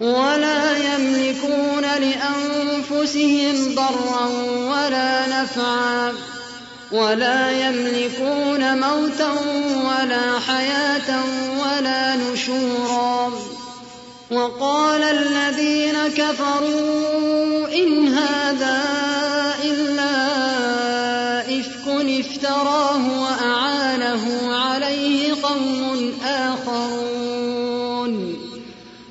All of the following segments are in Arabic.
ولا يملكون لأنفسهم ضرا ولا نفعا ولا يملكون موتا ولا حياة ولا نشورا وقال الذين كفروا إن هذا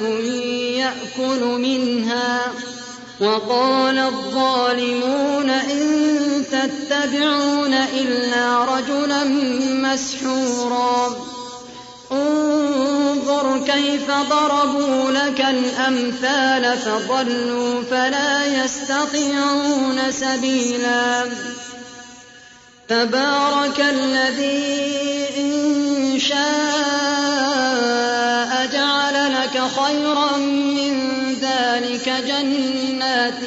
جنة يأكل منها وقال الظالمون إن تتبعون إلا رجلا مسحورا انظر كيف ضربوا لك الأمثال فضلوا فلا يستطيعون سبيلا تبارك الذي إن شاء خيرا من ذلك جنات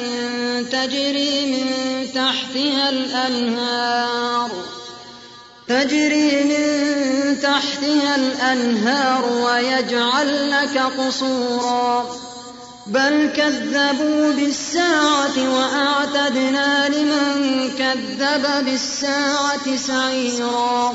تجري من تحتها الأنهار. تجري من تحتها الأنهار ويجعل لك قصورا. بل كذبوا بالساعة وأعتدنا لمن كذب بالساعة سعيرا.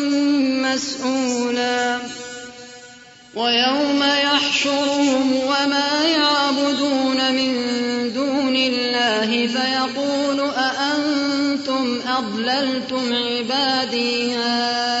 ويوم يحشرهم وما يعبدون من دون الله فيقول أأنتم أضللتم عبادي هؤلاء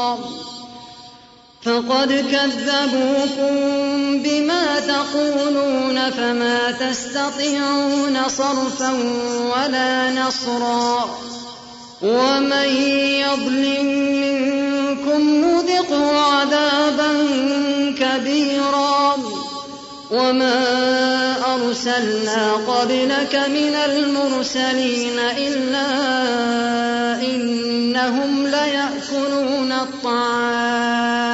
فقد كذبوكم بما تقولون فما تستطيعون صرفا ولا نصرا ومن يظلم منكم نذقه عذابا كبيرا وما أرسلنا قبلك من المرسلين إلا إنهم ليأكلون الطعام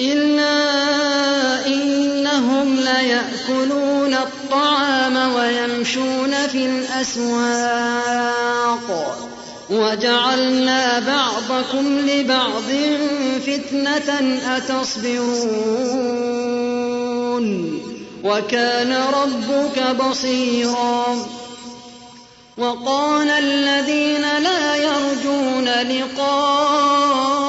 إلا إنهم ليأكلون الطعام ويمشون في الأسواق. وجعلنا بعضكم لبعض فتنة أتصبرون. وكان ربك بصيرا. وقال الذين لا يرجون لقاءنا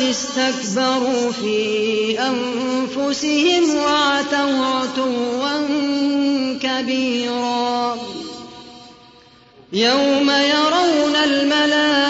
لقد استكبروا في أنفسهم وعتوا عتوا كبيرا. يوم يرون الملائكة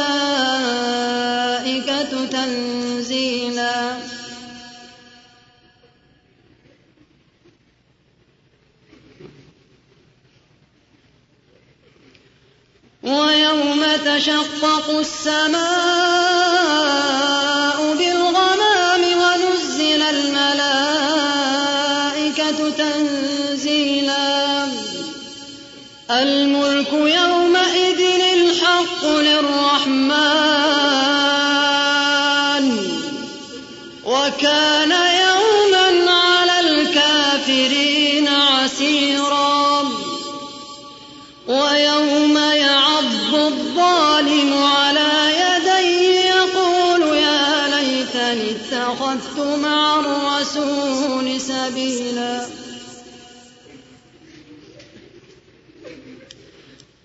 ويوم تشقق السماء بالغمام ونزل الملائكة تنزيلا.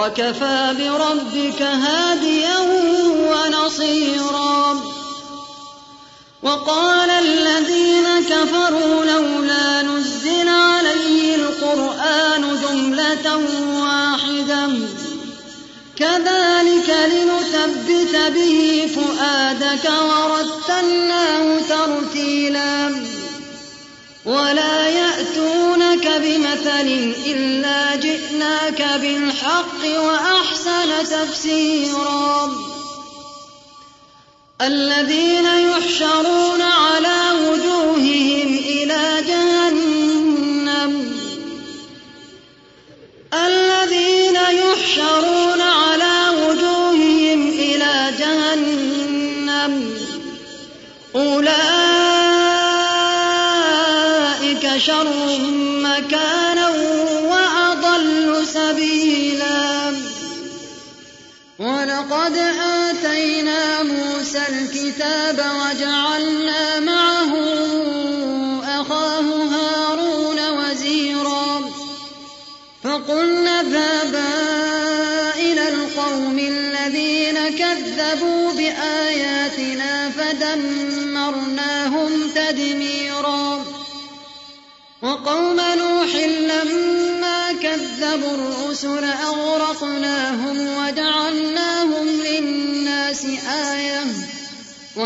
وكفى بربك هاديا ونصيرا. وقال الذين كفروا لولا نزل عليه القرآن جملة واحدة. كذلك لنثبت به فؤادك ورتلناه ترتيلا. ولا يأتونك بمثل إلا جئناك بالحق وأحسن تفسيرا. الذين يحشرون على وجوههم الكتاب وجعلنا معه أخاه هارون وزيرا. فقلنا اذهبا إلى القوم الذين كذبوا بآياتنا فدمرناهم تدميرا. وقوم نوح لما كذبوا الرسل أغرقناهم وجعلناهم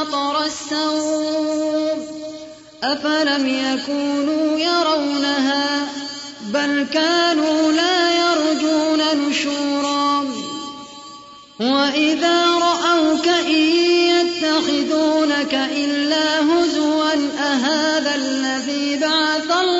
مطر السوء أفلم يكونوا يرونها بل كانوا لا يرجون نشورا وإذا رأوك إن يتخذونك إلا هزوا أهذا الذي بعث الله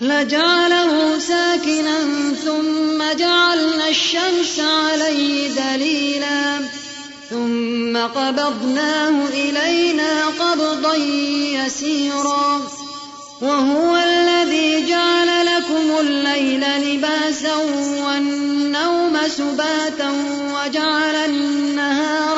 لجعله ساكنا ثم جعلنا الشمس عليه دليلا ثم قبضناه إلينا قبضا يسيرا وهو الذي جعل لكم الليل لباسا والنوم سباتا وجعل النهار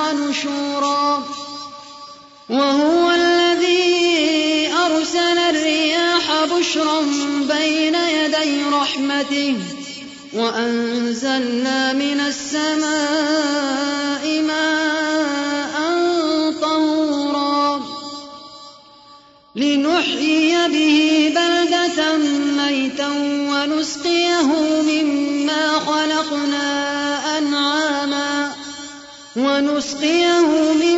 رحمته وأنزلنا من السماء ماء طهورا لنحيي به بلدة ميتا ونسقيه مما خلقنا أنعاما ونسقيه مما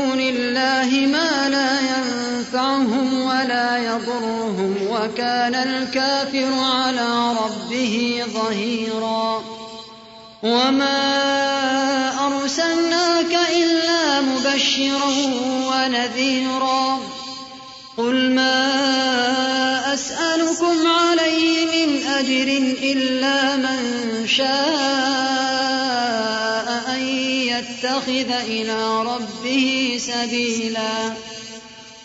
وكان الكافر على ربه ظهيرا. وما أرسلناك إلا مبشرا ونذيرا. قل ما أسألكم عليه من أجر إلا من شاء أن يتخذ إلى ربه سبيلاً.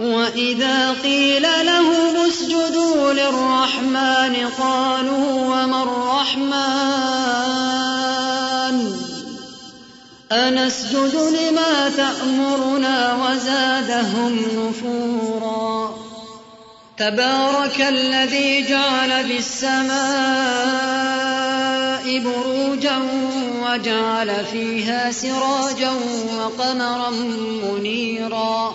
وإذا قيل لهم اسجدوا للرحمن قالوا وما الرحمن أنسجد لما تأمرنا وزادهم نفورا تبارك الذي جعل في السماء بروجا وجعل فيها سراجا وقمرا منيرا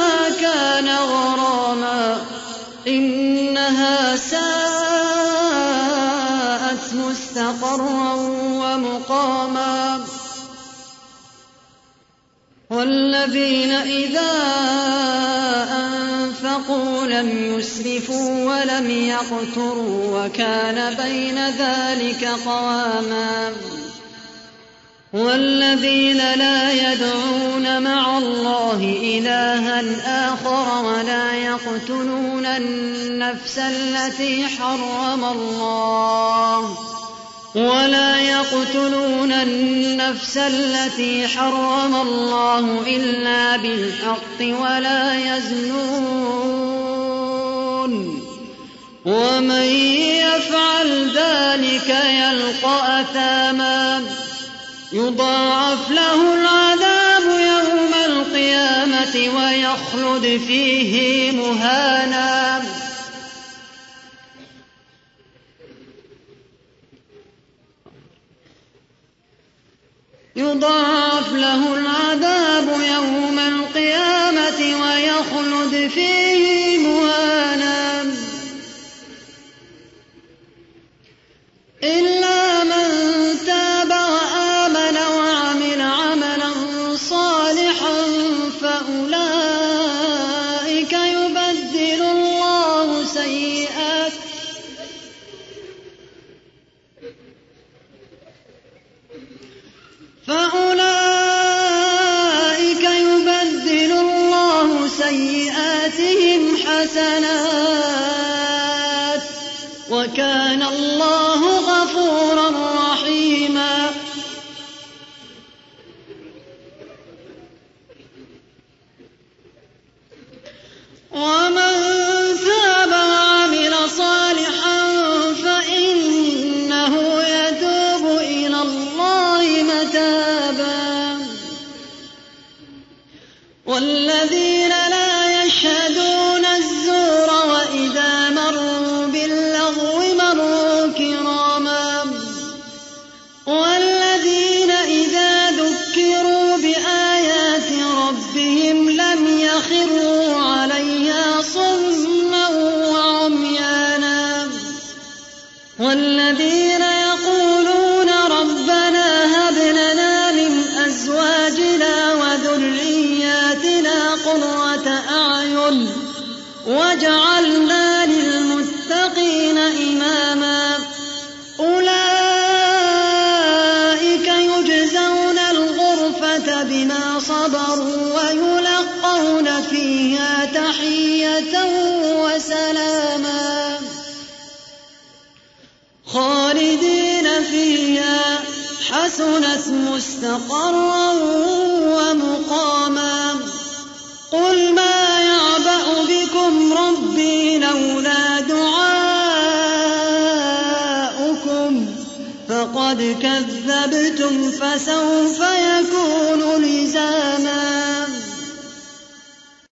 والذين إذا أنفقوا لم يسرفوا ولم يقتروا وكان بين ذلك قواما والذين لا يدعون مع الله إلها آخر ولا يقتلون النفس التي حرم الله ولا يقتلون النفس التي حرم الله إلا بالحق ولا يزنون. ومن يفعل ذلك يلقى أثاما. يضاعف له العذاب يوم القيامة ويخلد فيه مهانا. يضاعف له العذاب يوم القيامة ويخلد فيه مهانا والذين لا يشهدون